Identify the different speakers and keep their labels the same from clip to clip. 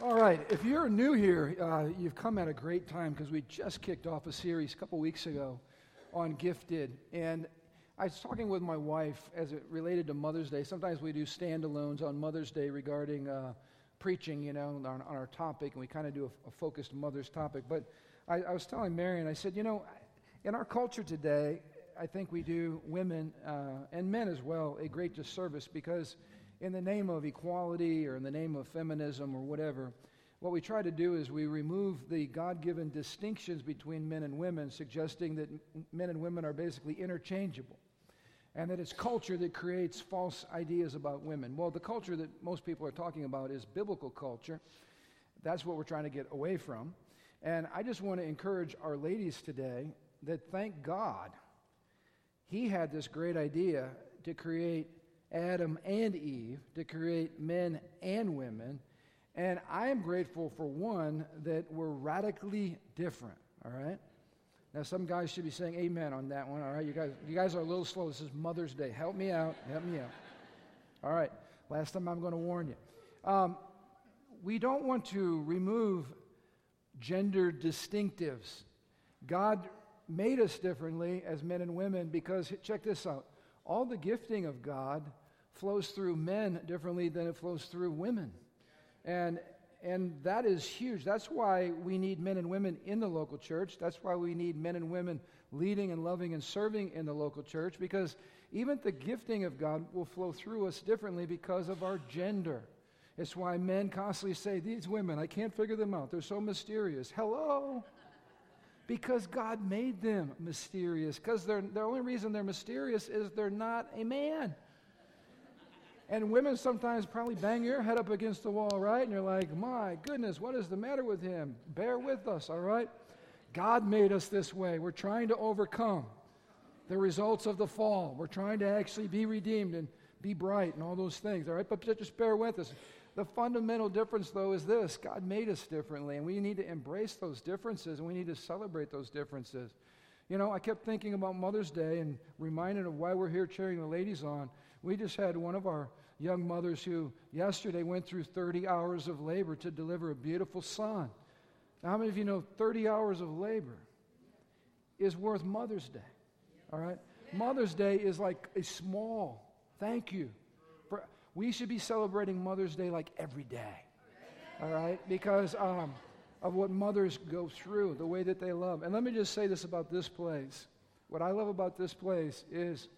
Speaker 1: All right, if you're new here, uh, you've come at a great time because we just kicked off a series a couple weeks ago on gifted. And I was talking with my wife as it related to Mother's Day. Sometimes we do standalones on Mother's Day regarding uh, preaching, you know, on, on, our topic, and we kind of do a, a, focused mother's topic. But I, I was telling Marion, I said, you know, in our culture today, I think we do women uh, and men as well a great disservice because in the name of equality or in the name of feminism or whatever, what we try to do is we remove the God given distinctions between men and women, suggesting that men and women are basically interchangeable and that it's culture that creates false ideas about women. Well, the culture that most people are talking about is biblical culture. That's what we're trying to get away from. And I just want to encourage our ladies today that thank God he had this great idea to create Adam and Eve to create men and women. And I am grateful for one that we're radically different, all right? Now, some guys should be saying amen on that one, all right? You guys, you guys are a little slow. This is Mother's Day. Help me out. Help me out. All right, last time I'm going to warn you. Um, we don't want to remove gender distinctives. God made us differently as men and women because, check this out all the gifting of God flows through men differently than it flows through women. And, and that is huge. That's why we need men and women in the local church. That's why we need men and women leading and loving and serving in the local church because even the gifting of God will flow through us differently because of our gender. It's why men constantly say, These women, I can't figure them out. They're so mysterious. Hello? Because God made them mysterious. Because the only reason they're mysterious is they're not a man. And women sometimes probably bang your head up against the wall, right? And you're like, my goodness, what is the matter with him? Bear with us, all right? God made us this way. We're trying to overcome the results of the fall. We're trying to actually be redeemed and be bright and all those things, all right? But just bear with us. The fundamental difference, though, is this God made us differently, and we need to embrace those differences and we need to celebrate those differences. You know, I kept thinking about Mother's Day and reminded of why we're here cheering the ladies on. We just had one of our young mothers who yesterday went through 30 hours of labor to deliver a beautiful son. Now, how many of you know 30 hours of labor is worth Mother's Day? All right? Mother's Day is like a small thank you For, we should be celebrating Mother's Day like every day. All right? Because um, of what mothers go through, the way that they love. And let me just say this about this place. What I love about this place is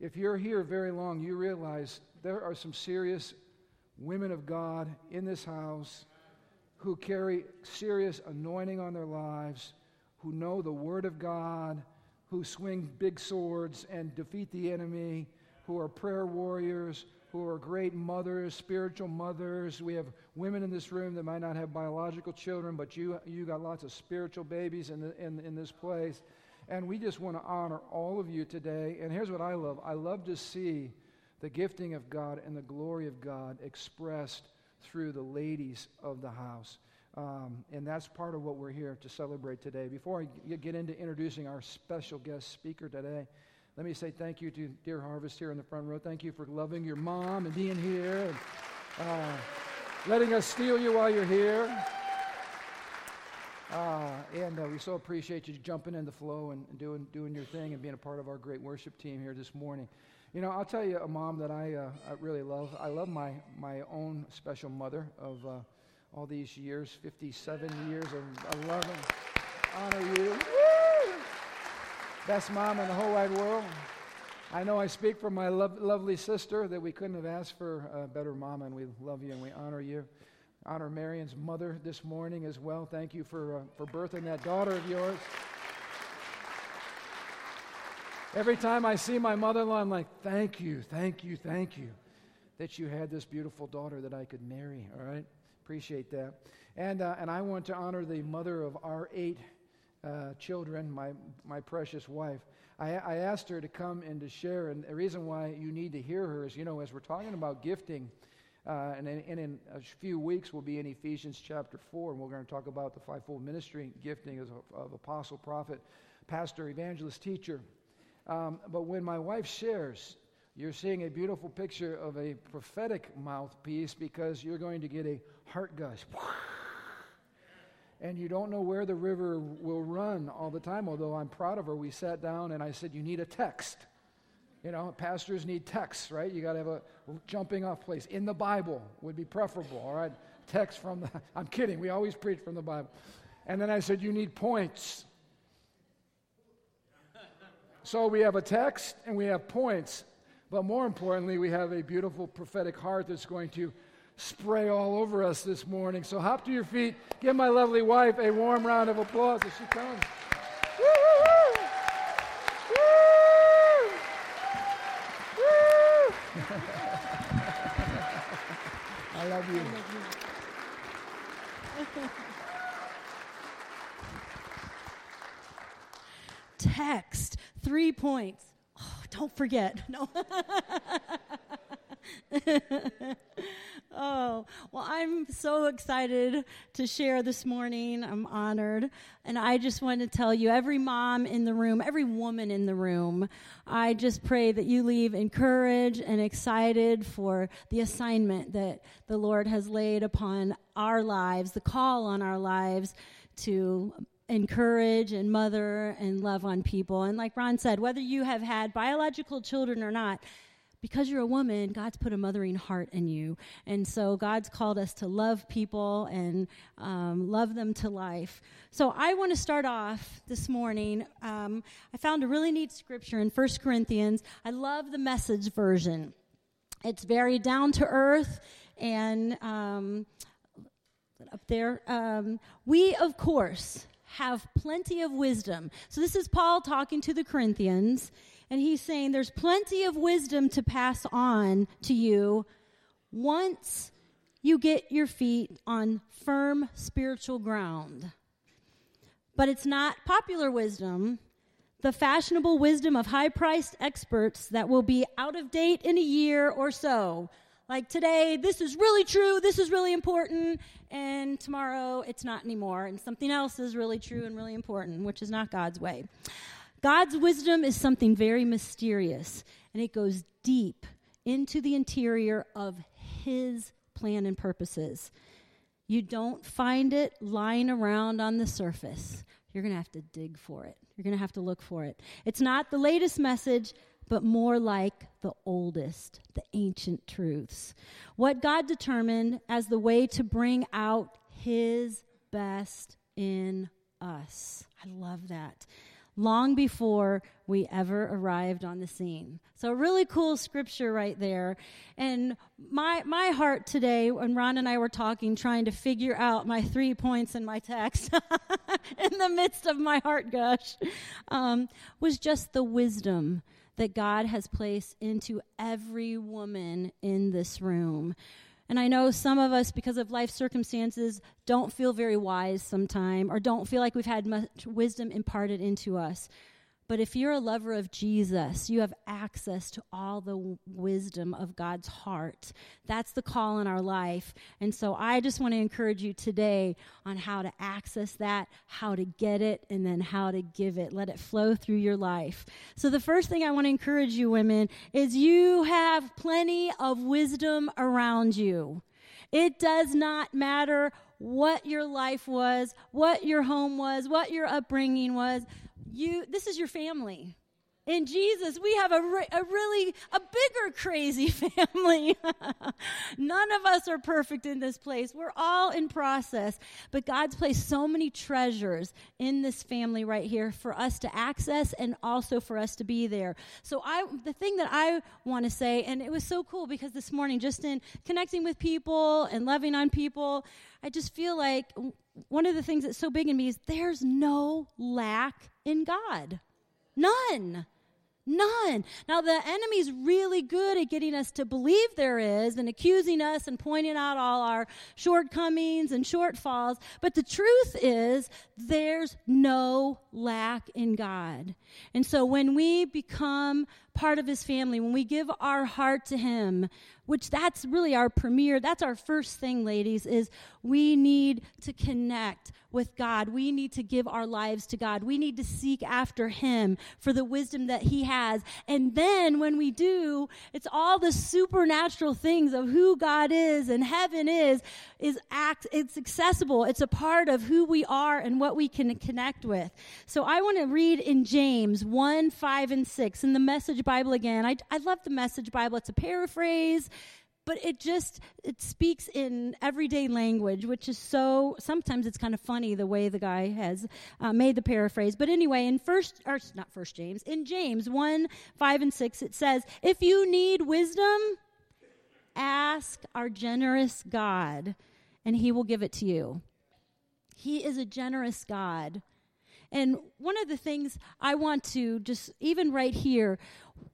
Speaker 1: if you're here very long, you realize there are some serious women of God in this house who carry serious anointing on their lives, who know the Word of God, who swing big swords and defeat the enemy, who are prayer warriors, who are great mothers, spiritual mothers. We have women in this room that might not have biological children, but you, you got lots of spiritual babies in, the, in, in this place. And we just want to honor all of you today. And here's what I love I love to see the gifting of God and the glory of God expressed through the ladies of the house. Um, and that's part of what we're here to celebrate today. Before I get into introducing our special guest speaker today, let me say thank you to Dear Harvest here in the front row. Thank you for loving your mom and being here and uh, letting us steal you while you're here. Uh, and uh, we so appreciate you jumping in the flow and doing, doing your thing and being a part of our great worship team here this morning. You know, I'll tell you a mom that I, uh, I really love. I love my, my own special mother of uh, all these years, 57 years of love and honor you. Best mom in the whole wide world. I know I speak for my lo- lovely sister that we couldn't have asked for a better mom, and we love you and we honor you. Honor Marion's mother this morning as well. Thank you for, uh, for birthing that daughter of yours. Every time I see my mother in law, I'm like, thank you, thank you, thank you that you had this beautiful daughter that I could marry, all right? Appreciate that. And, uh, and I want to honor the mother of our eight uh, children, my, my precious wife. I, I asked her to come and to share, and the reason why you need to hear her is, you know, as we're talking about gifting, uh, and, in, and, in, a few weeks we'll be in Ephesians chapter 4, and we're going to talk about the fivefold ministry gifting a, of apostle, prophet, pastor, evangelist, teacher. Um, but when my wife shares You're seeing a beautiful picture of a prophetic mouthpiece because you're going to get a heart gush. And you don't know where the river will run all the time, although I'm proud of her. We sat down and I said, You need a text. You know, pastors need texts, right? You got to have a jumping off place. In the Bible would be preferable, all right? Text from the, I'm kidding, we always preach from the Bible. And then I said, You need points. So we have a text and we have points. But more importantly, we have a beautiful prophetic heart that's going to spray all over us this morning. So hop to your feet. Give my lovely wife a warm round of applause as she comes. I love you.
Speaker 2: Text, three points. Oh, don't forget. No. oh, well, I'm so excited to share this morning. I'm honored. And I just want to tell you, every mom in the room, every woman in the room, I just pray that you leave encouraged and excited for the assignment that the Lord has laid upon our lives, the call on our lives to encourage and mother and love on people. And like Ron said, whether you have had biological children or not, because you're a woman, God's put a mothering heart in you. And so God's called us to love people and um, love them to life. So I want to start off this morning. Um, I found a really neat scripture in 1 Corinthians. I love the message version, it's very down to earth and um, up there. Um, we, of course, have plenty of wisdom. So this is Paul talking to the Corinthians and he's saying there's plenty of wisdom to pass on to you once you get your feet on firm spiritual ground. But it's not popular wisdom, the fashionable wisdom of high priced experts that will be out of date in a year or so. Like today, this is really true, this is really important, and tomorrow it's not anymore, and something else is really true and really important, which is not God's way. God's wisdom is something very mysterious, and it goes deep into the interior of His plan and purposes. You don't find it lying around on the surface. You're going to have to dig for it. You're going to have to look for it. It's not the latest message, but more like the oldest, the ancient truths. What God determined as the way to bring out His best in us. I love that long before we ever arrived on the scene. So, really cool scripture right there. And my, my heart today, when Ron and I were talking, trying to figure out my three points in my text in the midst of my heart gush, um, was just the wisdom that God has placed into every woman in this room. And I know some of us, because of life circumstances, don't feel very wise sometime or don't feel like we've had much wisdom imparted into us. But if you're a lover of Jesus, you have access to all the wisdom of God's heart. That's the call in our life. And so I just want to encourage you today on how to access that, how to get it, and then how to give it. Let it flow through your life. So the first thing I want to encourage you, women, is you have plenty of wisdom around you. It does not matter what your life was, what your home was, what your upbringing was you this is your family in jesus we have a, re- a really a bigger crazy family none of us are perfect in this place we're all in process but god's placed so many treasures in this family right here for us to access and also for us to be there so i the thing that i want to say and it was so cool because this morning just in connecting with people and loving on people i just feel like one of the things that's so big in me is there's no lack in God. None. None. Now, the enemy's really good at getting us to believe there is and accusing us and pointing out all our shortcomings and shortfalls. But the truth is, there's no lack in God. And so when we become part of his family, when we give our heart to him, which that's really our premiere. that's our first thing, ladies, is we need to connect with God. We need to give our lives to God. We need to seek after him for the wisdom that he has. And then when we do, it's all the supernatural things of who God is and heaven is, is act, it's accessible. It's a part of who we are and what we can connect with. So I want to read in James 1, 5, and 6 in the Message Bible again. I, I love the Message Bible. It's a paraphrase but it just it speaks in everyday language which is so sometimes it's kind of funny the way the guy has uh, made the paraphrase. But anyway in first or not first james in james 1 5 and 6 it says if you need wisdom ask our generous god and he will give it to you. He is a generous god and one of the things I want to just, even right here,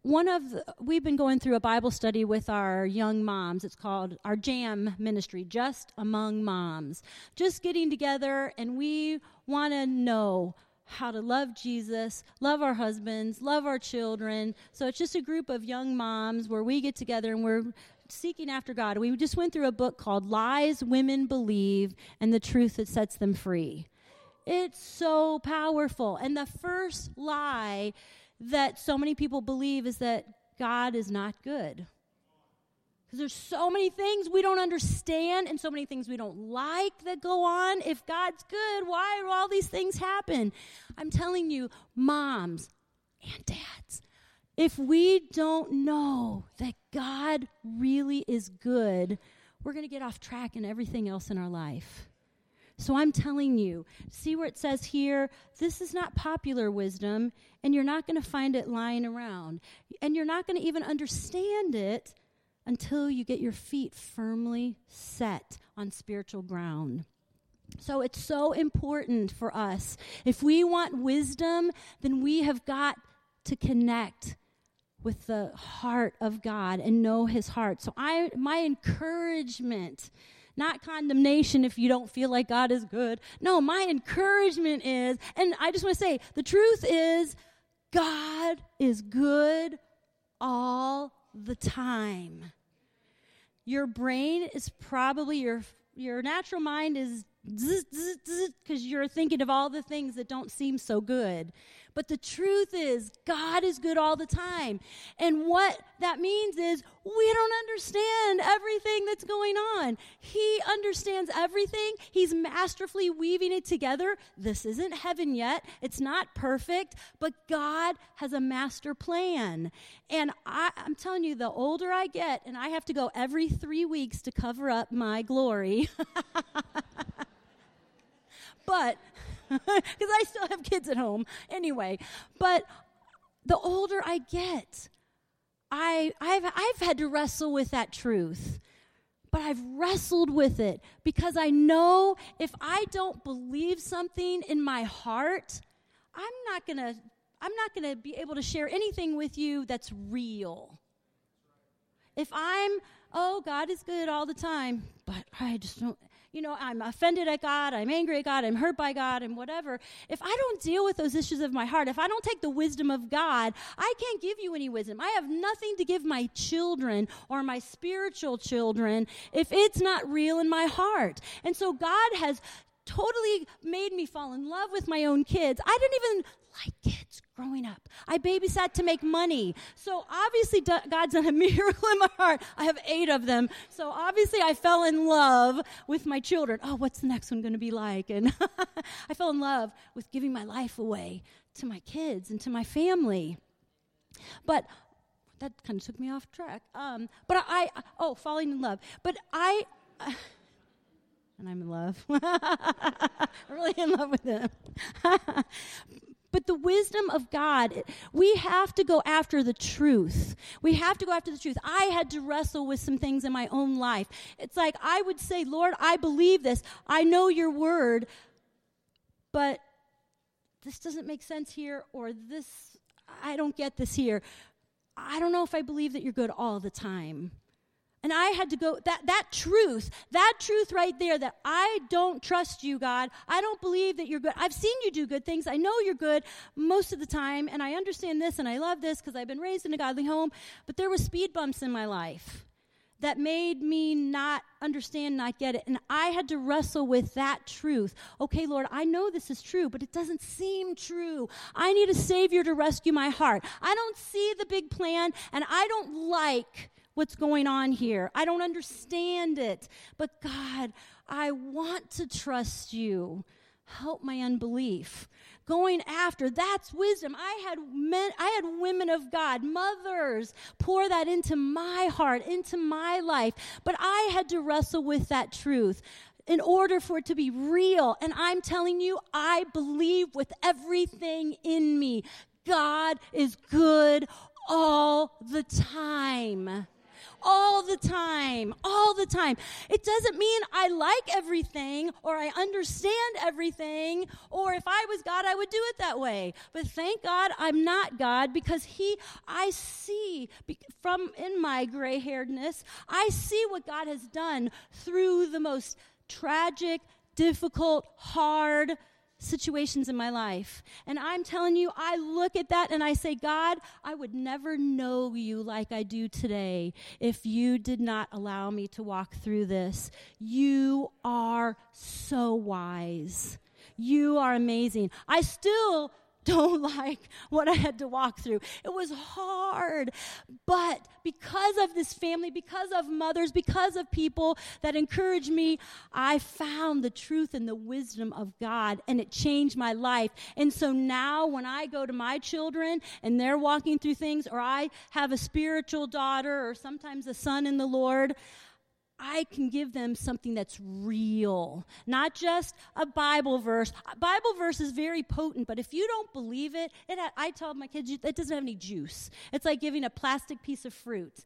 Speaker 2: one of the, we've been going through a Bible study with our young moms. It's called our JAM ministry, Just Among Moms. Just getting together, and we want to know how to love Jesus, love our husbands, love our children. So it's just a group of young moms where we get together and we're seeking after God. We just went through a book called Lies Women Believe and the Truth That Sets Them Free. It's so powerful. And the first lie that so many people believe is that God is not good. Because there's so many things we don't understand and so many things we don't like that go on. If God's good, why do all these things happen? I'm telling you, moms and dads, if we don't know that God really is good, we're going to get off track in everything else in our life. So I'm telling you, see where it says here, this is not popular wisdom, and you're not going to find it lying around. And you're not going to even understand it until you get your feet firmly set on spiritual ground. So it's so important for us. If we want wisdom, then we have got to connect with the heart of God and know his heart. So I my encouragement not condemnation if you don't feel like God is good. No, my encouragement is, and I just want to say, the truth is, God is good all the time. Your brain is probably your your natural mind is because you're thinking of all the things that don't seem so good. But the truth is, God is good all the time. And what that means is we don't understand everything that's going on. He understands everything, He's masterfully weaving it together. This isn't heaven yet, it's not perfect, but God has a master plan. And I, I'm telling you, the older I get, and I have to go every three weeks to cover up my glory. but because I still have kids at home anyway. But the older I get, I, I've, I've had to wrestle with that truth. But I've wrestled with it because I know if I don't believe something in my heart, I'm not going to I'm not going to be able to share anything with you that's real. If I'm, oh, God is good all the time, but I just don't, you know, I'm offended at God, I'm angry at God, I'm hurt by God, and whatever, if I don't deal with those issues of my heart, if I don't take the wisdom of God, I can't give you any wisdom. I have nothing to give my children or my spiritual children if it's not real in my heart. And so God has totally made me fall in love with my own kids. I didn't even like kids growing up. I babysat to make money. So obviously, God's done a miracle in my heart. I have eight of them. So obviously, I fell in love with my children. Oh, what's the next one going to be like? And I fell in love with giving my life away to my kids and to my family. But that kind of took me off track. Um, but I, I, oh, falling in love. But I. Uh, and I'm in love. I'm really in love with him. but the wisdom of God, we have to go after the truth. We have to go after the truth. I had to wrestle with some things in my own life. It's like I would say, Lord, I believe this. I know your word, but this doesn't make sense here, or this, I don't get this here. I don't know if I believe that you're good all the time. And I had to go, that, that truth, that truth right there, that I don't trust you, God. I don't believe that you're good. I've seen you do good things. I know you're good most of the time, and I understand this and I love this because I've been raised in a godly home. But there were speed bumps in my life that made me not understand, not get it. And I had to wrestle with that truth. Okay, Lord, I know this is true, but it doesn't seem true. I need a Savior to rescue my heart. I don't see the big plan, and I don't like what's going on here. I don't understand it. But God, I want to trust you. Help my unbelief going after. That's wisdom. I had men, I had women of God, mothers, pour that into my heart, into my life. But I had to wrestle with that truth in order for it to be real. And I'm telling you, I believe with everything in me. God is good all the time all the time, all the time. It doesn't mean I like everything or I understand everything, or if I was God, I would do it that way. But thank God I'm not God because He, I see from in my gray hairedness, I see what God has done through the most tragic, difficult, hard, situations in my life. And I'm telling you, I look at that and I say, God, I would never know you like I do today if you did not allow me to walk through this. You are so wise. You are amazing. I still don't like what I had to walk through. It was hard. But because of this family, because of mothers, because of people that encouraged me, I found the truth and the wisdom of God and it changed my life. And so now when I go to my children and they're walking through things, or I have a spiritual daughter or sometimes a son in the Lord, I can give them something that's real, not just a Bible verse. A Bible verse is very potent, but if you don't believe it, it I tell my kids it doesn't have any juice. It's like giving a plastic piece of fruit.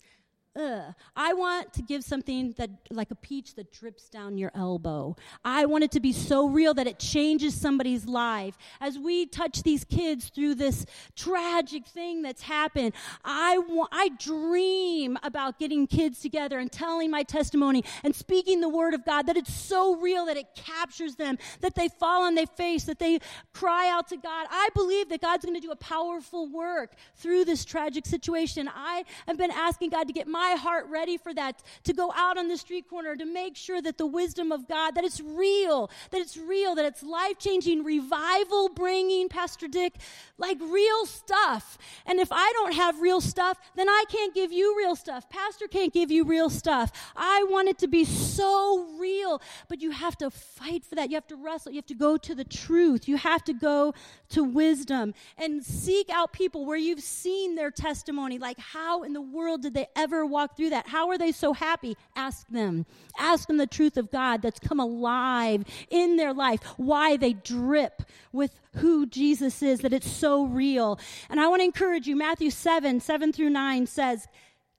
Speaker 2: Ugh. I want to give something that, like a peach that drips down your elbow. I want it to be so real that it changes somebody's life. As we touch these kids through this tragic thing that's happened, I, want, I dream about getting kids together and telling my testimony and speaking the word of God, that it's so real that it captures them, that they fall on their face, that they cry out to God. I believe that God's going to do a powerful work through this tragic situation. I have been asking God to get my my heart ready for that, to go out on the street corner, to make sure that the wisdom of God, that it's real, that it's real, that it's life changing, revival bringing, Pastor Dick, like real stuff. And if I don't have real stuff, then I can't give you real stuff. Pastor can't give you real stuff. I want it to be so real, but you have to fight for that. You have to wrestle. You have to go to the truth. You have to go to wisdom and seek out people where you've seen their testimony. Like, how in the world did they ever walk through that? How are they so happy? Ask them. Ask them the truth of God that's come alive in their life, why they drip with who Jesus is, that it's so real. And I want to encourage you Matthew 7 7 through 9 says,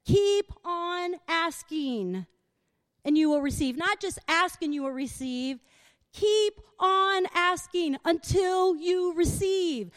Speaker 2: Keep on asking and you will receive. Not just ask and you will receive. Keep on asking until you receive.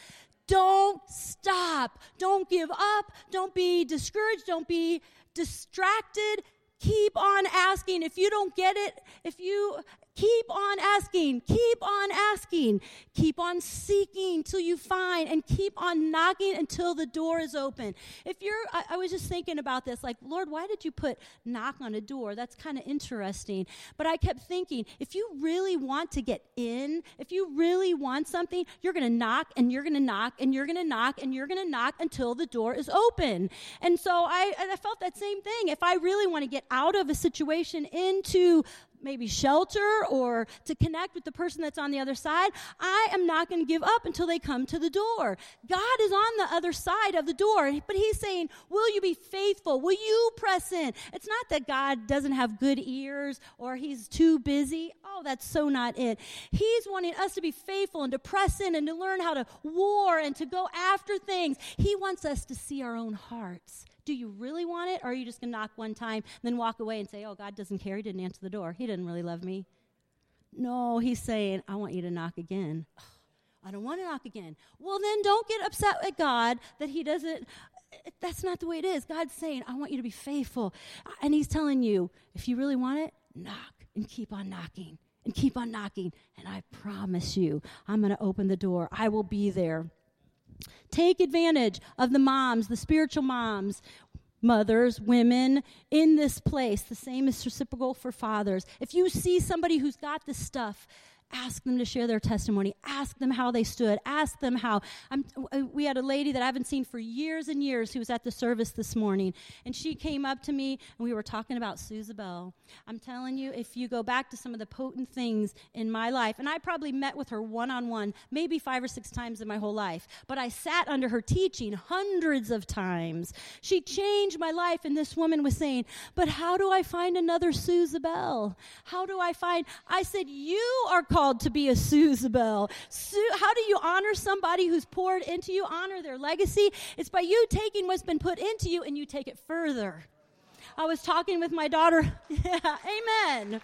Speaker 2: Don't stop. Don't give up. Don't be discouraged. Don't be distracted, keep on asking. If you don't get it, if you Keep on asking, keep on asking, keep on seeking till you find, and keep on knocking until the door is open. If you're, I, I was just thinking about this, like, Lord, why did you put knock on a door? That's kind of interesting. But I kept thinking, if you really want to get in, if you really want something, you're going to knock and you're going to knock and you're going to knock and you're going to knock until the door is open. And so I, I felt that same thing. If I really want to get out of a situation into maybe shelter or to connect with the person that's on the other side, I am not going to give up until they come to the door. God is on the other side of the door, but He's saying, Will you be faithful? Will you press in? It's not that God doesn't have good ears or He's too busy. Oh, that's so not it. He's wanting us to be faithful and to press in and to learn how to war and to go after things. He wants us to see our own hearts. Do you really want it? Or are you just going to knock one time, and then walk away and say, oh, God doesn't care. He didn't answer the door. He didn't really love me. No, he's saying, I want you to knock again. I don't want to knock again. Well, then don't get upset at God that he doesn't eh, That's not the way it is. God's saying, I want you to be faithful. And He's telling you, if you really want it, knock and keep on knocking and keep on knocking. And I promise you, I'm going to open the door. I will be there. Take advantage of the moms, the spiritual moms, mothers, women in this place. The same is reciprocal for fathers. If you see somebody who's got this stuff, ask them to share their testimony ask them how they stood ask them how I'm, uh, we had a lady that i haven't seen for years and years who was at the service this morning and she came up to me and we were talking about Susabel. i'm telling you if you go back to some of the potent things in my life and i probably met with her one-on-one maybe five or six times in my whole life but i sat under her teaching hundreds of times she changed my life and this woman was saying but how do i find another Susabel? how do i find i said you are called to be a Susabel. Su- how do you honor somebody who's poured into you? Honor their legacy. It's by you taking what's been put into you and you take it further. I was talking with my daughter. yeah, amen.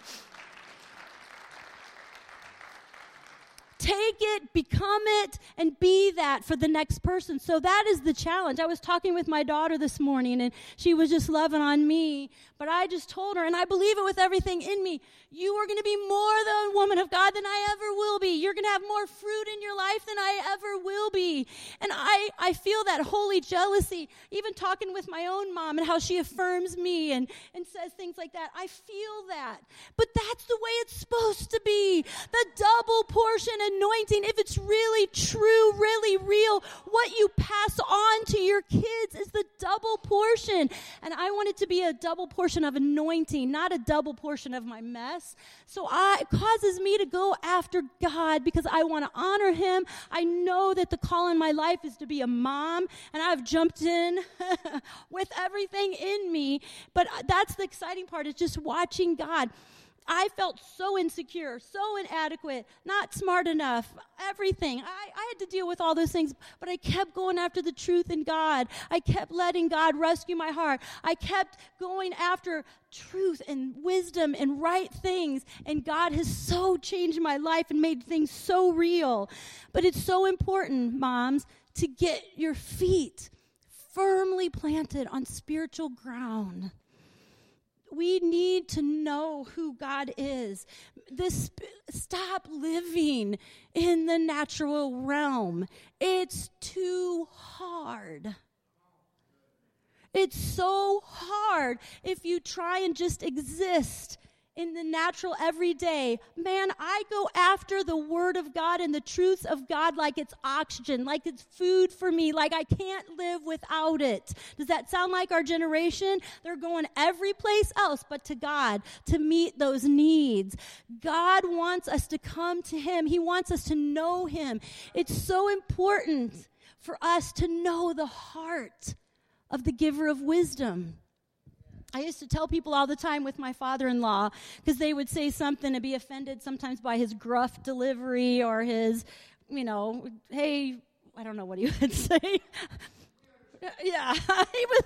Speaker 2: Take it, become it, and be that for the next person. So that is the challenge. I was talking with my daughter this morning, and she was just loving on me. But I just told her, and I believe it with everything in me you are going to be more the woman of God than I ever will be. You're going to have more fruit in your life than I ever will be. And I, I feel that holy jealousy, even talking with my own mom and how she affirms me and, and says things like that. I feel that. But that's the way it's supposed to be. The double portion anointing, if it's really true, really real, what you pass on to your kids is the double portion. And I want it to be a double portion of anointing, not a double portion of my mess. So I, it causes me to go after God because I want to honor Him. I know that the call in my life is to be a mom, and I've jumped in with everything in me. But that's the exciting part is just watching God. I felt so insecure, so inadequate, not smart enough, everything. I, I, had to deal with all those things, but I kept going after the truth in God. I kept letting God rescue my heart. I kept going after truth and wisdom and right things, and God has so changed my life and made things so real. But it's so important, moms, to get your feet firmly planted on spiritual ground we need to know who God is. This stop living in the natural realm. It's too hard. It's so hard if you try and just exist in the natural everyday, man, I go after the word of God and the truths of God like it's oxygen, like it's food for me, like I can't live without it. Does that sound like our generation? They're going every place else but to God to meet those needs. God wants us to come to Him, He wants us to know Him. It's so important for us to know the heart of the giver of wisdom. I used to tell people all the time with my father in law because they would say something and be offended sometimes by his gruff delivery or his, you know, hey, I don't know what he would say. yeah, he was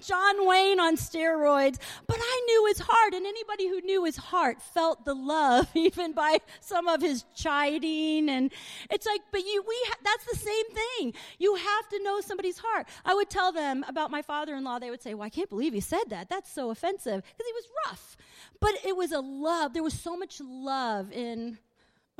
Speaker 2: John Wayne on steroids. But I knew his heart, and anybody who knew his heart felt the love, even by some of his chiding. And it's like, but you, we, ha- that's the same thing. You have to know somebody's heart. I would tell them about my father-in-law. They would say, "Well, I can't believe he said that. That's so offensive," because he was rough. But it was a love. There was so much love in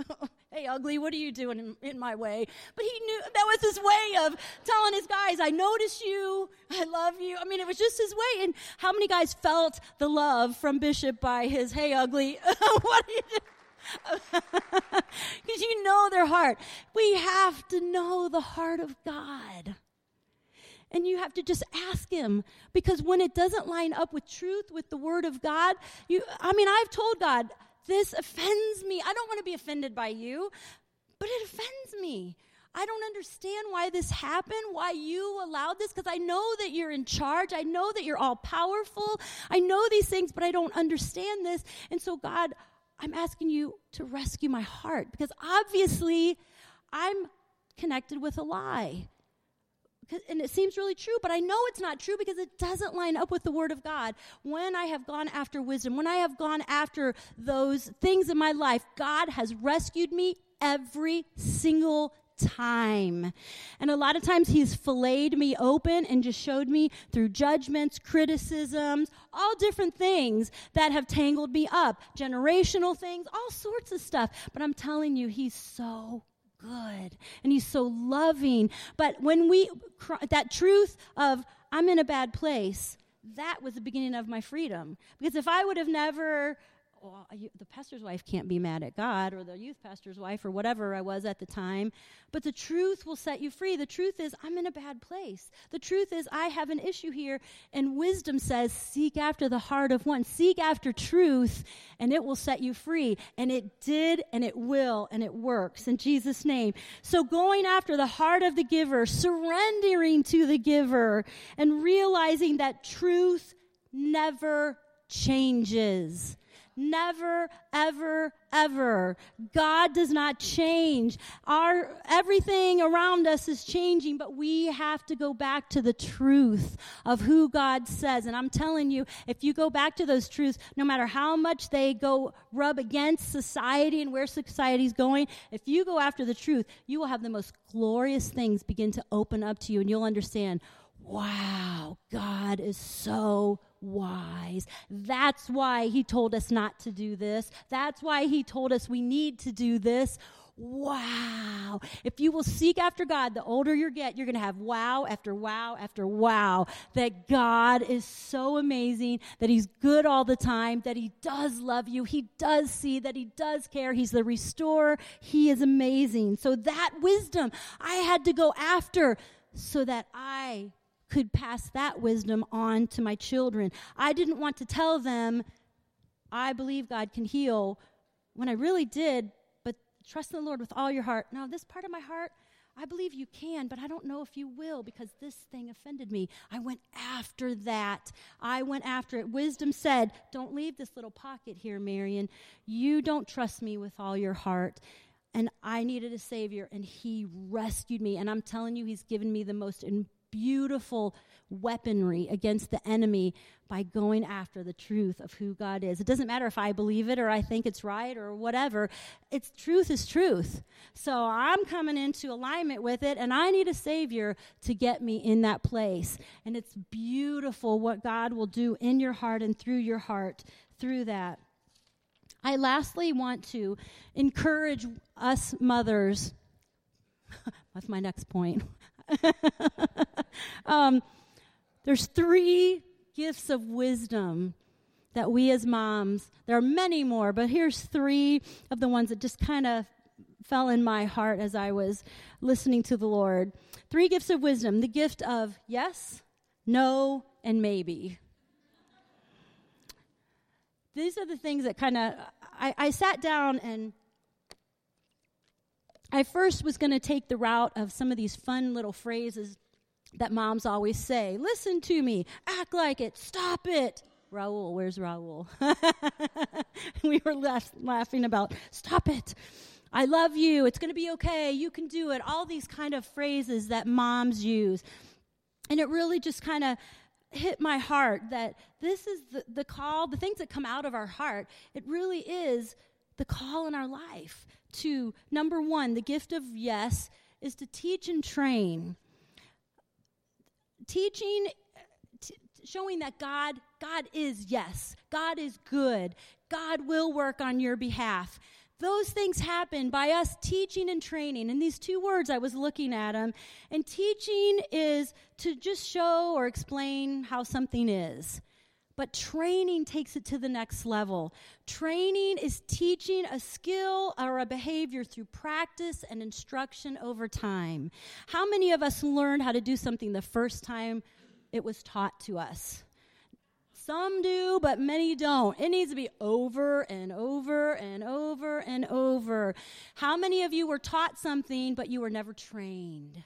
Speaker 2: hey, ugly, what are you doing in, in, my way? But he knew that was his way of telling his guys, I notice you, I love you. I mean, it was just his way. And how many guys felt the love from Bishop by his, hey, ugly, what are you doing? Because you know their heart. We have to know the heart of God. And you have to just ask him because when it doesn't line up with truth, with the word of God, you I mean, I've told God, this offends me. I don't want to be offended by you, but it offends me. I don't understand why this happened, why you allowed this, because I know that you're in charge. I know that you're all powerful. I know these things, but I don't understand this. And so, God, I'm asking you to rescue my heart because obviously I'm connected with a lie and it seems really true, but I know it's not true because it doesn't line up with the Word of God. When I have gone after wisdom, when I have gone after those things in my life, God has rescued me every single time. And a lot of times he's filleted me open and just showed me through judgments, criticisms, all different things that have tangled me up, generational things, all sorts of stuff. But I'm telling you, he's so good and he's so loving. But when we, that truth of, I'm in a bad place, that was the beginning of my freedom. Because if I would have never well, the pastor's wife can't be mad at God or the youth pastor's wife or whatever I was at the time. But the truth will set you free. The truth is, I'm in a bad place. The truth is, I have an issue here. And wisdom says, seek after the heart of one. Seek after truth, and it will set you free. And it did, and it will, and it works in Jesus' name. So going after the heart of the giver, surrendering to the giver, and realizing that truth never changes. Never, ever, ever. God does not change. Our, everything around us is changing, but we have to go back to the truth of who God says. And I'm telling you, if you go back to those truths, no matter how much they go rub against society and where society's going, if you go after the truth, you will have the most glorious things begin to open up to you and you'll understand, wow, God is so wise. That's why he told us not to do this. That's why he told us we need to do this. Wow. If you will seek after God, the older you get, you're going to have wow after wow after wow. That God is so amazing, that He's good all the time, that He does love you, He does see, that He does care. He's the restorer. He is amazing. So that wisdom I had to go after so that I could pass that wisdom on to my children. I didn't want to tell them, I believe God can heal, when I really did, but trust in the Lord with all your heart. Now, this part of my heart, I believe you can, but I don't know if you will because this thing offended me. I went after that. I went after it. Wisdom said, Don't leave this little pocket here, Marion. You don't trust me with all your heart. And I needed a Savior, and He rescued me. And I'm telling you, He's given me the most beautiful weaponry against the enemy by going after the truth of who God is. It doesn't matter if I believe it or I think it's right or whatever. It's truth is truth. So I'm coming into alignment with it and I need a savior to get me in that place. And it's beautiful what God will do in your heart and through your heart through that. I lastly want to encourage us mothers. That's my next point. um, there's three gifts of wisdom that we as moms, there are many more, but here's three of the ones that just kind of fell in my heart as I was listening to the Lord. Three gifts of wisdom the gift of yes, no, and maybe. These are the things that kind of, I, I sat down and I first was going to take the route of some of these fun little phrases that moms always say listen to me, act like it, stop it. Raul, where's Raul? we were laugh- laughing about stop it. I love you. It's going to be okay. You can do it. All these kind of phrases that moms use. And it really just kind of hit my heart that this is the, the call, the things that come out of our heart. It really is the call in our life to number one, the gift of yes is to teach and train. Teaching, t- showing that God, God is yes, God is good, God will work on your behalf. Those things happen by us teaching and training. And these two words, I was looking at them. And teaching is to just show or explain how something is. But training takes it to the next level. Training is teaching a skill or a behavior through practice and instruction over time. How many of us learned how to do something the first time it was taught to us? Some do, but many don't. It needs to be over and over and over and over. How many of you were taught something, but you were never trained?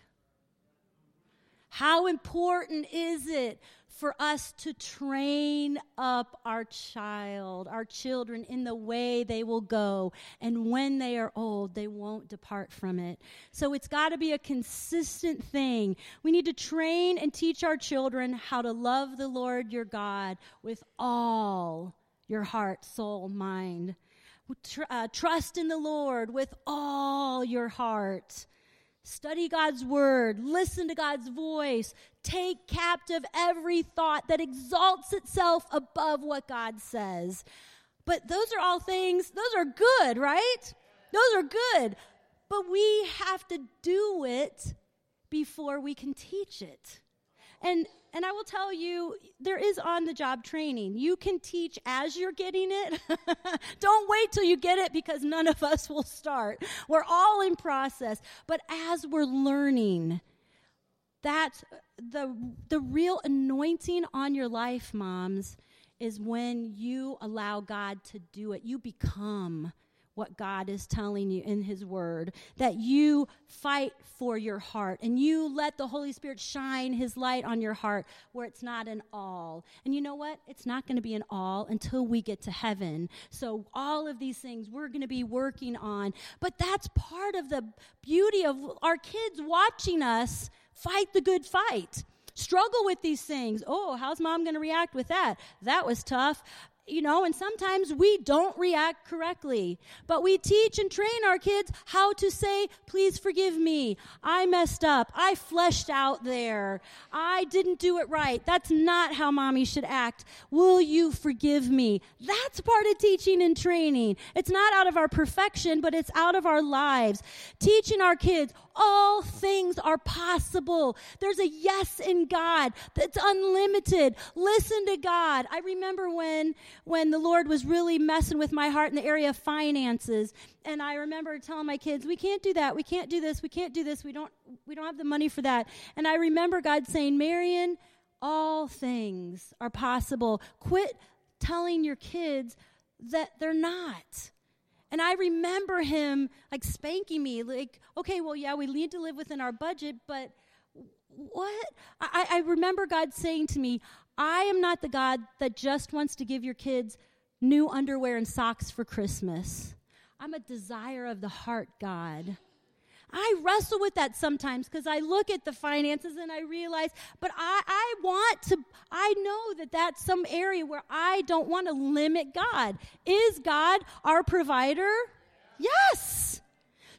Speaker 2: How important is it for us to train up our child, our children, in the way they will go. And when they are old, they won't depart from it. So it's got to be a consistent thing. We need to train and teach our children how to love the Lord your God with all your heart, soul, mind. Tr- uh, trust in the Lord with all your heart. Study God's word, listen to God's voice, take captive every thought that exalts itself above what God says. But those are all things, those are good, right? Those are good. But we have to do it before we can teach it. And and I will tell you, there is on the job training. You can teach as you're getting it. Don't wait till you get it because none of us will start. We're all in process. But as we're learning, that's the, the real anointing on your life, moms, is when you allow God to do it. You become what God is telling you in His Word, that you fight for your heart and you let the Holy Spirit shine His light on your heart where it's not an all. And you know what? It's not going to be an all until we get to heaven. So, all of these things we're going to be working on. But that's part of the beauty of our kids watching us fight the good fight struggle with these things. Oh, how's mom going to react with that? That was tough you know, and sometimes we don't react correctly. But we teach and train our kids how to say, please forgive me. I messed up. I fleshed out there. I didn't do it right. That's not how mommy should act. Will you forgive me? That's part of teaching and training. It's not out of our perfection, but it's out of our lives. Teaching our kids, all things are possible. There's a yes in God that's unlimited. Listen to God. I remember when when the Lord was really messing with my heart in the area of finances, and I remember telling my kids, "We can't do that. We can't do this. We can't do this. We don't we don't have the money for that." And I remember God saying, "Marion, all things are possible. Quit telling your kids that they're not." And I remember him like spanking me, like, okay, well, yeah, we need to live within our budget, but what? I, I remember God saying to me, I am not the God that just wants to give your kids new underwear and socks for Christmas. I'm a desire of the heart God. I wrestle with that sometimes because I look at the finances and I realize, but I, I want to, I know that that's some area where I don't want to limit God. Is God our provider? Yes.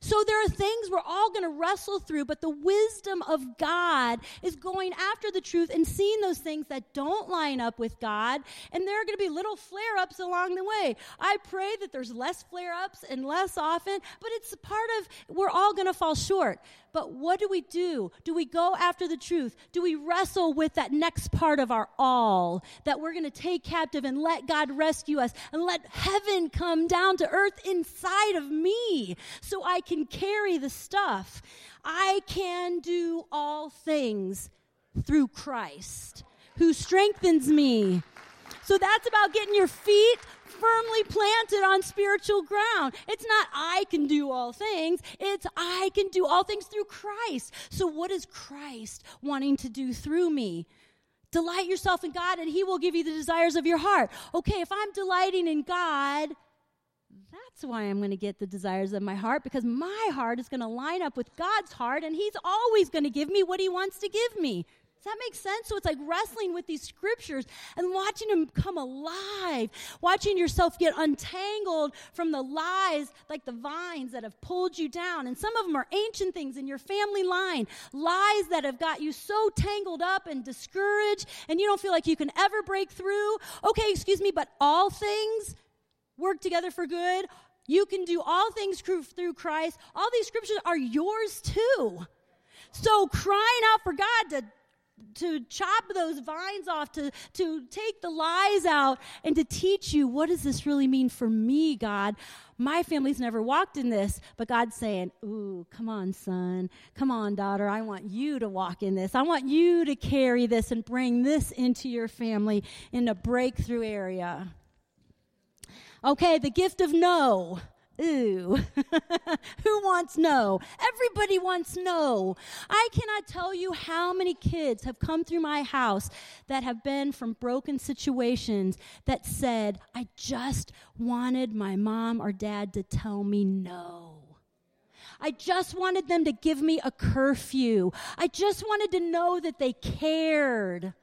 Speaker 2: So there are things we're all going to wrestle through, but the wisdom of God is going after the truth and seeing those things that don't line up with God. And there are going to be little flare ups along the way. I pray that there's less flare ups and less often, but it's part of, we're all going to fall short. But what do we do? Do we go after the truth? Do we wrestle with that next part of our all that we're going to take captive and let God rescue us and let heaven come down to earth inside of me so I can carry the stuff? I can do all things through Christ who strengthens me. So that's about getting your feet firmly planted on spiritual ground. It's not I can do all things, it's I can do all things through Christ. So, what is Christ wanting to do through me? Delight yourself in God, and He will give you the desires of your heart. Okay, if I'm delighting in God, that's why I'm going to get the desires of my heart because my heart is going to line up with God's heart, and He's always going to give me what He wants to give me. Does that make sense? So it's like wrestling with these scriptures and watching them come alive, watching yourself get untangled from the lies like the vines that have pulled you down. And some of them are ancient things in your family line, lies that have got you so tangled up and discouraged, and you don't feel like you can ever break through. Okay, excuse me, but all things work together for good. You can do all things through Christ. All these scriptures are yours too. So crying out for God to to chop those vines off, to, to take the lies out, and to teach you what does this really mean for me, God? My family's never walked in this, but God's saying, Ooh, come on, son. Come on, daughter. I want you to walk in this. I want you to carry this and bring this into your family in a breakthrough area. Okay, the gift of no. Ooh. Who wants no? Everybody wants no. I cannot tell you how many kids have come through my house that have been from broken situations that said, I just wanted my mom or dad to tell me no. I just wanted them to give me a curfew. I just wanted to know that they cared.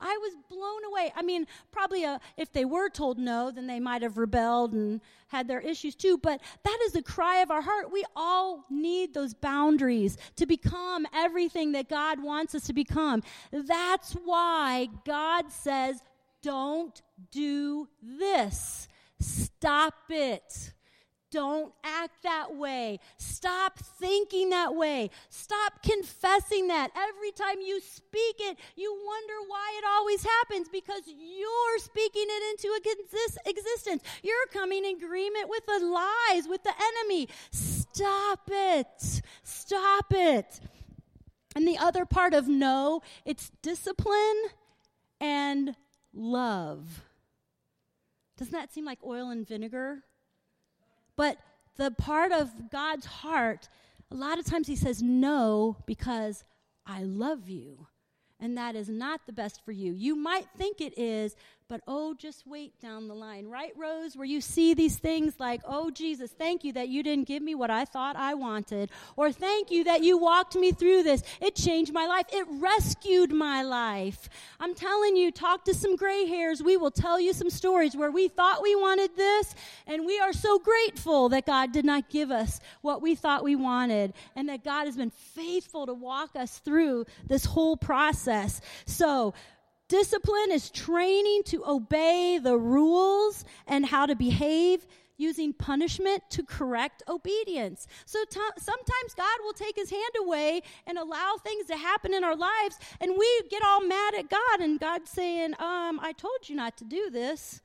Speaker 2: I was blown away. I mean, probably a, uh, if they were told no, then they might have rebelled and had their issues too. But that is the cry of our heart. We all need those boundaries to become everything that God wants us to become. That's why God says, don't do this. Stop it. Don't act that way. Stop thinking that way. Stop confessing that. Every time you speak it, you wonder why it always happens because you're speaking it into existence. You're coming in agreement with the lies, with the enemy. Stop it. Stop it. And the other part of no, it's discipline and love. Doesn't that seem like oil and vinegar? But the part of God's heart, a lot of times He says no because I love you. And that is not the best for you. You might think it is, but oh, just wait down the line. Right, Rose? Where you see these things like, oh, Jesus, thank you that you didn't give me what I thought I wanted. Or thank you that you walked me through this. It changed my life. It rescued my life. I'm telling you, talk to some gray hairs. We will tell you some stories where we thought we wanted this, and we are so grateful that God did not give us what we thought we wanted, and that God has been faithful to walk us through this whole process. So, Discipline is training to obey the rules and how to behave using punishment to correct obedience. So t- sometimes God will take his hand away and allow things to happen in our lives, and we get all mad at God, and God's saying, um, I told you not to do this.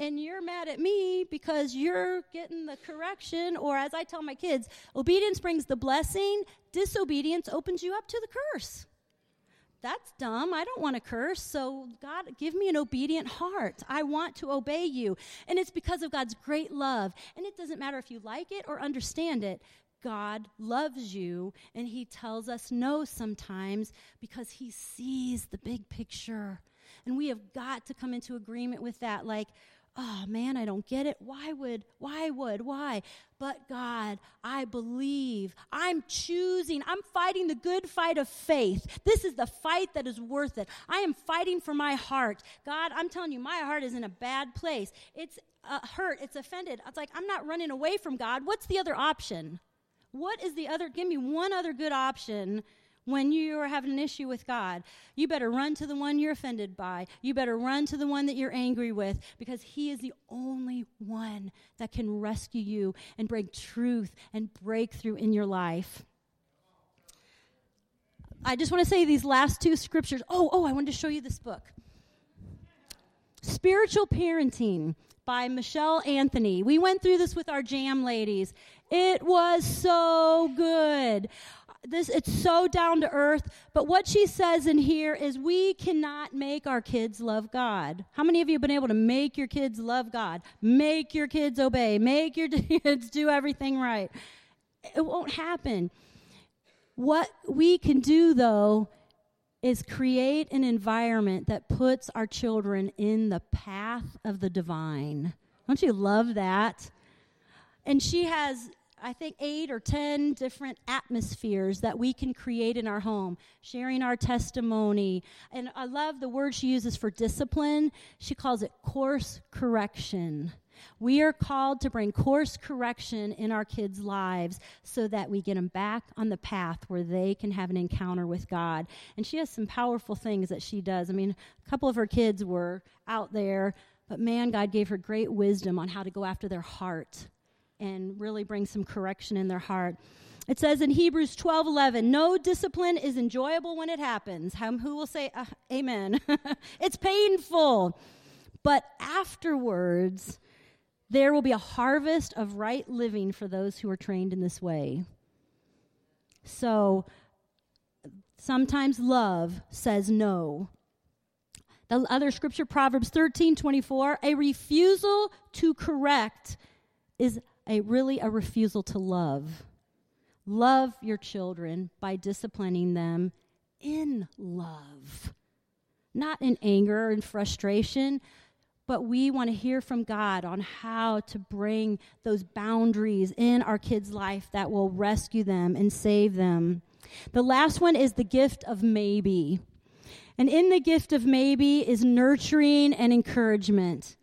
Speaker 2: And you're mad at me because you're getting the correction, or as I tell my kids, obedience brings the blessing, disobedience opens you up to the curse that's dumb. I don't want to curse. So, God, give me an obedient heart. I want to obey you. And it's because of God's great love. And it doesn't matter if you like it or understand it. God loves you, and He tells us no sometimes because He sees the big picture. And we have got to come into agreement with that. Like, oh man, I don't get it. Why would, why would, why? But God, I believe. I'm choosing. I'm fighting the good fight of faith. This is the fight that is worth it. I am fighting for my heart. God, I'm telling you, my heart is in a bad place. It's uh, hurt. It's offended. It's like, I'm not running away from God. What's the other option? What is the other? Give me one other good option when you are having an issue with God, you better run to the one you're offended by. You better run to the one that you're angry with because He is the only one that can rescue you and bring truth and breakthrough in your life. I just want to say these last two scriptures. Oh, oh, I wanted to show you this book Spiritual Parenting by Michelle Anthony. We went through this with our jam ladies. It was so good this it's so down to earth but what she says in here is we cannot make our kids love god. How many of you have been able to make your kids love god? Make your kids obey. Make your kids do everything right. It won't happen. What we can do though is create an environment that puts our children in the path of the divine. Don't you love that? And she has I think, eight or ten different atmospheres that we can create in our home, sharing our testimony. And I love the word she uses for discipline. She calls it course correction. We are called to bring course correction in our kids' lives so that we get them back on the path where they can have an encounter with God. And she has some powerful things that she does. I mean, a couple of her kids were out there, but man, God gave her great wisdom on how to go after their heart and really bring some correction in their heart. It says in Hebrews 12 11, no discipline is enjoyable when it happens. Who will say uh, amen? it's painful. But afterwards, there will be a harvest of right living for those who are trained in this way. So sometimes love says no. The other scripture, Proverbs 13 24, a refusal to correct is a really a refusal to love. Love your children by disciplining them in love, not in anger and frustration, but we want to hear from God on how to bring those boundaries in our kids' life that will rescue them and save them. The last one is the gift of maybe. And in the gift of maybe is nurturing and encouragement.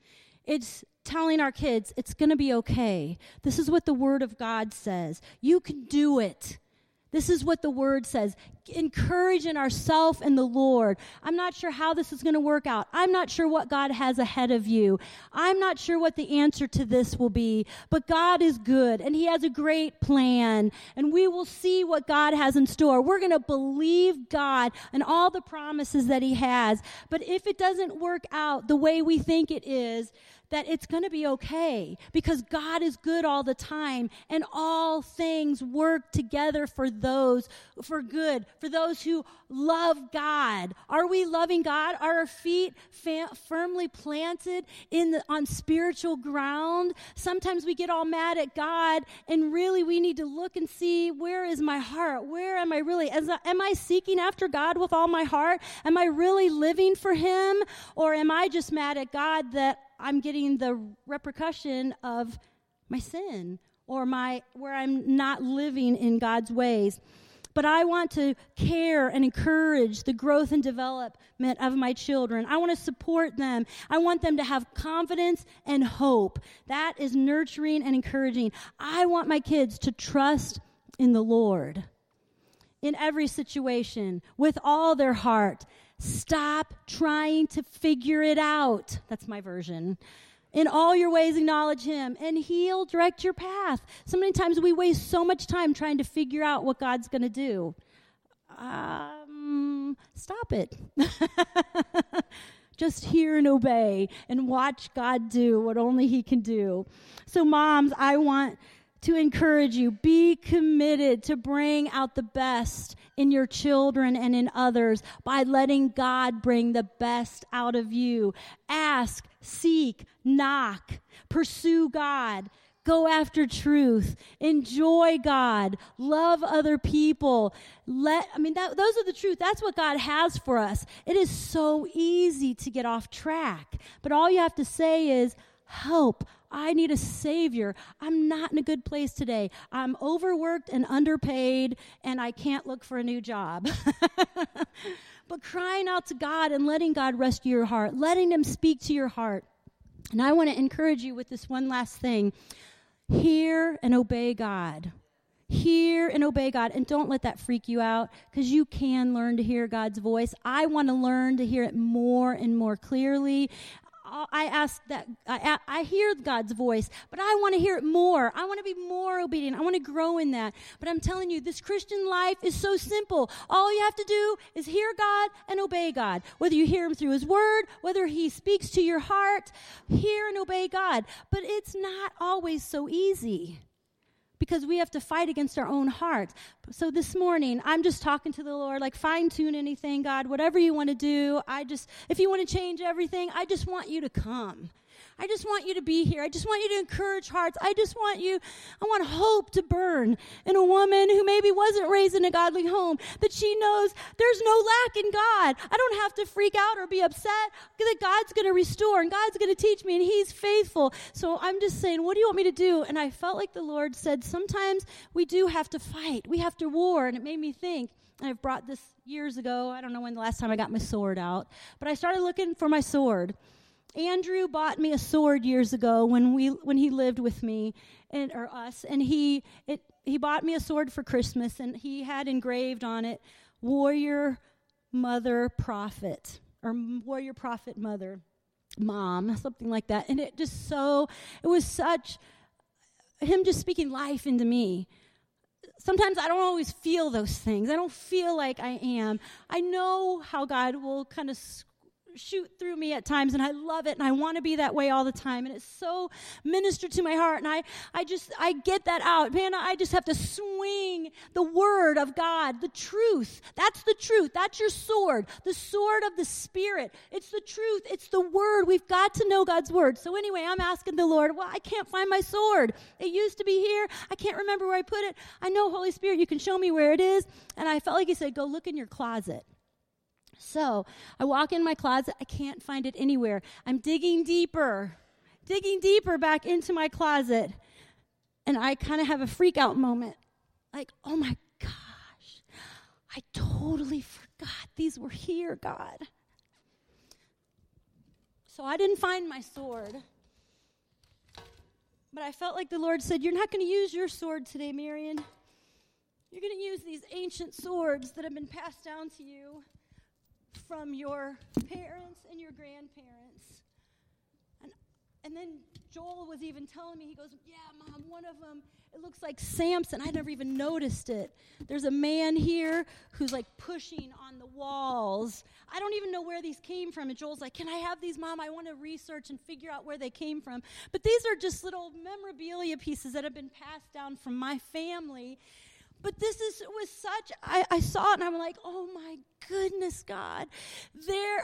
Speaker 2: It's telling our kids it's going to be okay. This is what the Word of God says. You can do it. This is what the word says. Encouraging ourselves in the Lord. I'm not sure how this is going to work out. I'm not sure what God has ahead of you. I'm not sure what the answer to this will be, but God is good and He has a great plan and we will see what God has in store. We're going to believe God and all the promises that He has. But if it doesn't work out the way we think it is, that it's going to be okay because God is good all the time and all things work together for those for good, for those who love God. Are we loving God? Are our feet fa- firmly planted in the, on spiritual ground? Sometimes we get all mad at God and really we need to look and see where is my heart? Where am I really? As, am I seeking after God with all my heart? Am I really living for him or am I just mad at God that I'm getting the repercussion of my sin or my where I'm not living in God's ways. But I want to care and encourage the growth and development of my children. I want to support them. I want them to have confidence and hope. That is nurturing and encouraging. I want my kids to trust in the Lord in every situation with all their heart Stop trying to figure it out. That's my version. In all your ways, acknowledge Him, and He'll direct your path. So many times we waste so much time trying to figure out what God's going to do. Um, stop it. Just hear and obey and watch God do what only He can do. So, moms, I want to encourage you be committed to bring out the best in your children and in others by letting God bring the best out of you. Ask, seek, knock, pursue God. Go after truth. Enjoy God. Love other people. Let, I mean, that, those are the truth. That's what God has for us. It is so easy to get off track. But all you have to say is, help. I need a savior. I'm not in a good place today. I'm overworked and underpaid, and I can't look for a new job. but crying out to God and letting God rescue your heart, letting Him speak to your heart. And I want to encourage you with this one last thing hear and obey God. Hear and obey God, and don't let that freak you out because you can learn to hear God's voice. I want to learn to hear it more and more clearly. I ask that I, I hear God's voice, but I want to hear it more. I want to be more obedient. I want to grow in that. But I'm telling you, this Christian life is so simple. All you have to do is hear God and obey God. Whether you hear Him through His Word, whether He speaks to your heart, hear and obey God. But it's not always so easy because we have to fight against our own hearts. So this morning, I'm just talking to the Lord, like fine tune anything, God, whatever you want to do. I just, if you want to change everything, I just want you to come. I just want you to be here. I just want you to encourage hearts. I just want you, I want hope to burn in a woman who maybe wasn't raised in a godly home, that she knows there's no lack in God. I don't have to freak out or be upset that God's going to restore and God's going to teach me and He's faithful. So I'm just saying, what do you want me to do? And I felt like the Lord said, sometimes we do have to fight, we have to war. And it made me think, I've brought this years ago. I don't know when the last time I got my sword out, but I started looking for my sword. Andrew bought me a sword years ago when we when he lived with me and or us and he it he bought me a sword for Christmas and he had engraved on it warrior mother prophet or warrior prophet mother mom something like that and it just so it was such him just speaking life into me sometimes I don't always feel those things. I don't feel like I am. I know how God will kind of shoot through me at times and I love it and I want to be that way all the time and it's so ministered to my heart and I I just I get that out. Man I just have to swing the word of God the truth. That's the truth. That's your sword. The sword of the spirit. It's the truth. It's the word. We've got to know God's word. So anyway I'm asking the Lord well I can't find my sword. It used to be here. I can't remember where I put it. I know Holy Spirit you can show me where it is. And I felt like he said go look in your closet so I walk in my closet. I can't find it anywhere. I'm digging deeper, digging deeper back into my closet. And I kind of have a freak out moment. Like, oh my gosh, I totally forgot these were here, God. So I didn't find my sword. But I felt like the Lord said, You're not going to use your sword today, Marion. You're going to use these ancient swords that have been passed down to you from your parents and your grandparents. And, and then Joel was even telling me, he goes, Yeah, mom, one of them, it looks like Samson. I never even noticed it. There's a man here who's like pushing on the walls. I don't even know where these came from. And Joel's like, Can I have these, mom? I want to research and figure out where they came from. But these are just little memorabilia pieces that have been passed down from my family. But this is was such I, I saw it and I'm like, oh my goodness, God. There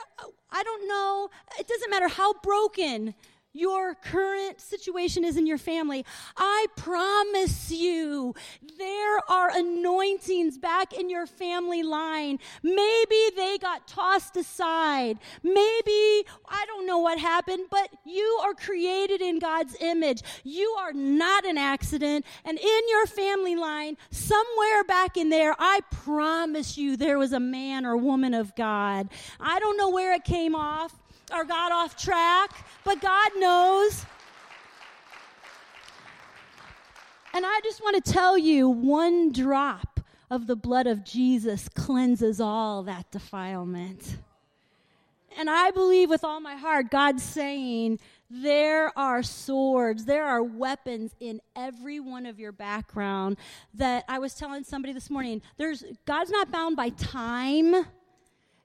Speaker 2: I don't know, it doesn't matter how broken your current situation is in your family, I promise you there are anointings back in your family line. Maybe they got tossed aside. Maybe, I don't know what happened, but you are created in God's image. You are not an accident. And in your family line, somewhere back in there, I promise you there was a man or woman of God. I don't know where it came off or got off track, but God knows. And I just want to tell you one drop of the blood of Jesus cleanses all that defilement. And I believe with all my heart, God's saying, there are swords, there are weapons in every one of your background that I was telling somebody this morning. There's God's not bound by time.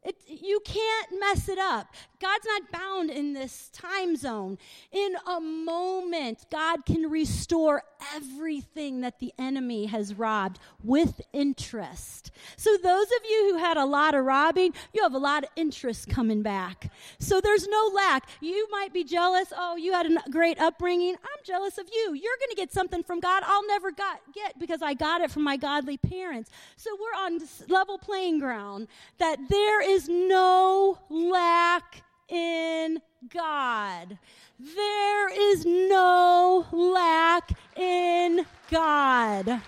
Speaker 2: It, you can't mess it up. God's not bound in this time zone. In a moment, God can restore everything that the enemy has robbed with interest. So, those of you who had a lot of robbing, you have a lot of interest coming back. So, there's no lack. You might be jealous. Oh, you had a great upbringing. I'm jealous of you. You're going to get something from God I'll never got, get because I got it from my godly parents. So, we're on level playing ground that there is is no lack in God. There is no lack in God.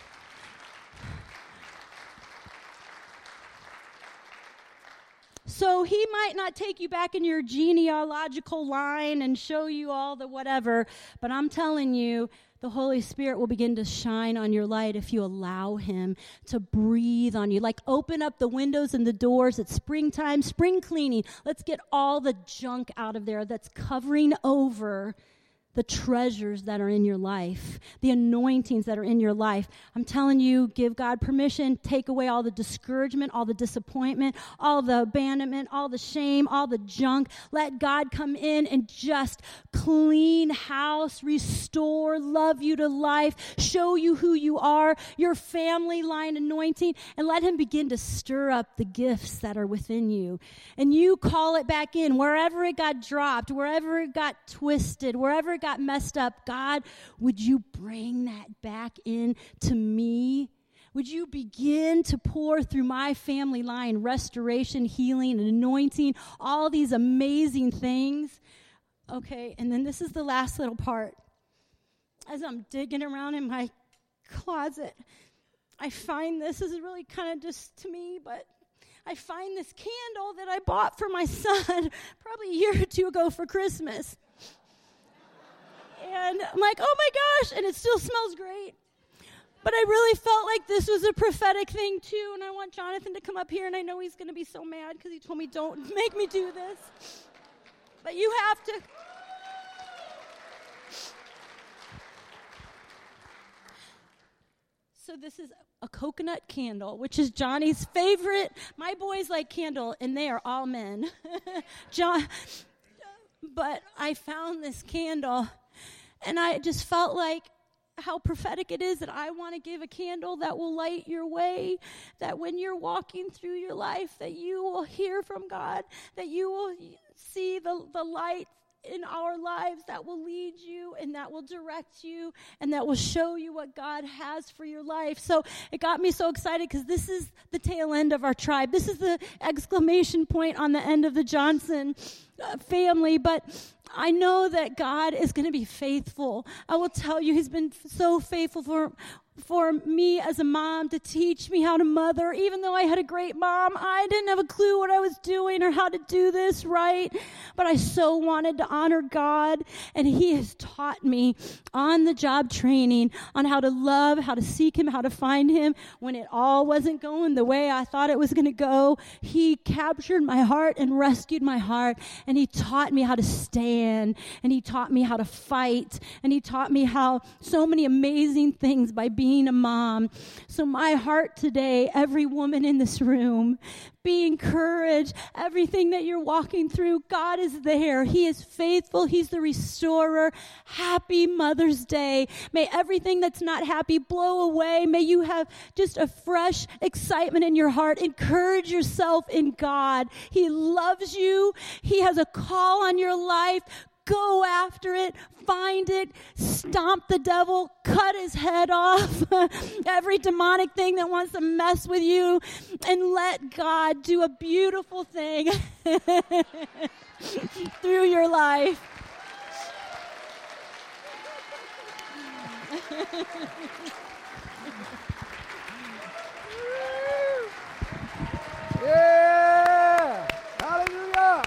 Speaker 2: So he might not take you back in your genealogical line and show you all the whatever, but I'm telling you, the Holy Spirit will begin to shine on your light if you allow Him to breathe on you. Like open up the windows and the doors. It's springtime, spring cleaning. Let's get all the junk out of there that's covering over the treasures that are in your life, the anointings that are in your life. I'm telling you, give God permission, take away all the discouragement, all the disappointment, all the abandonment, all the shame, all the junk. Let God come in and just clean house, restore, love you to life, show you who you are, your family line anointing, and let Him begin to stir up the gifts that are within you. And you call it back in wherever it got dropped, wherever it got twisted, wherever got messed up, God, would you bring that back in to me? Would you begin to pour through my family line restoration, healing, and anointing, all these amazing things? Okay, and then this is the last little part. As I'm digging around in my closet, I find this, this is really kind of just to me, but I find this candle that I bought for my son probably a year or two ago for Christmas. And I'm like, oh my gosh, and it still smells great. But I really felt like this was a prophetic thing too, and I want Jonathan to come up here, and I know he's going to be so mad because he told me, don't make me do this. But you have to. So this is a coconut candle, which is Johnny's favorite. My boys like candle, and they are all men. John, but I found this candle and I just felt like how prophetic it is that I want to give a candle that will light your way, that when you're walking through your life, that you will hear from God, that you will see the, the light in our lives that will lead you and that will direct you and that will show you what God has for your life. So it got me so excited because this is the tail end of our tribe. This is the exclamation point on the end of the Johnson uh, family. But I know that God is going to be faithful. I will tell you, He's been so faithful for for me as a mom to teach me how to mother. Even though I had a great mom, I didn't have a clue what I was doing or how to do this right. But I so wanted to honor God, and He has taught me on the job training on how to love, how to seek Him, how to find Him when it all wasn't going the way I thought it was going to go. He captured my heart and rescued my heart, and He taught me how to stand, and He taught me how to fight, and He taught me how so many amazing things by being being a mom. So, my heart today, every woman in this room, be encouraged. Everything that you're walking through, God is there. He is faithful. He's the restorer. Happy Mother's Day. May everything that's not happy blow away. May you have just a fresh excitement in your heart. Encourage yourself in God. He loves you. He has a call on your life. Go after it, find it, stomp the devil, cut his head off, every demonic thing that wants to mess with you, and let God do a beautiful thing through your life.
Speaker 1: yeah! Hallelujah!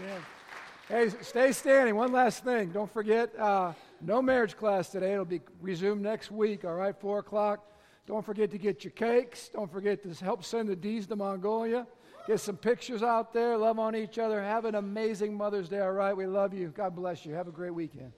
Speaker 1: Amen. Hey, stay standing. One last thing. Don't forget, uh, no marriage class today. It'll be resumed next week, all right, 4 o'clock. Don't forget to get your cakes. Don't forget to help send the D's to Mongolia. Get some pictures out there. Love on each other. Have an amazing Mother's Day, all right? We love you. God bless you. Have a great weekend.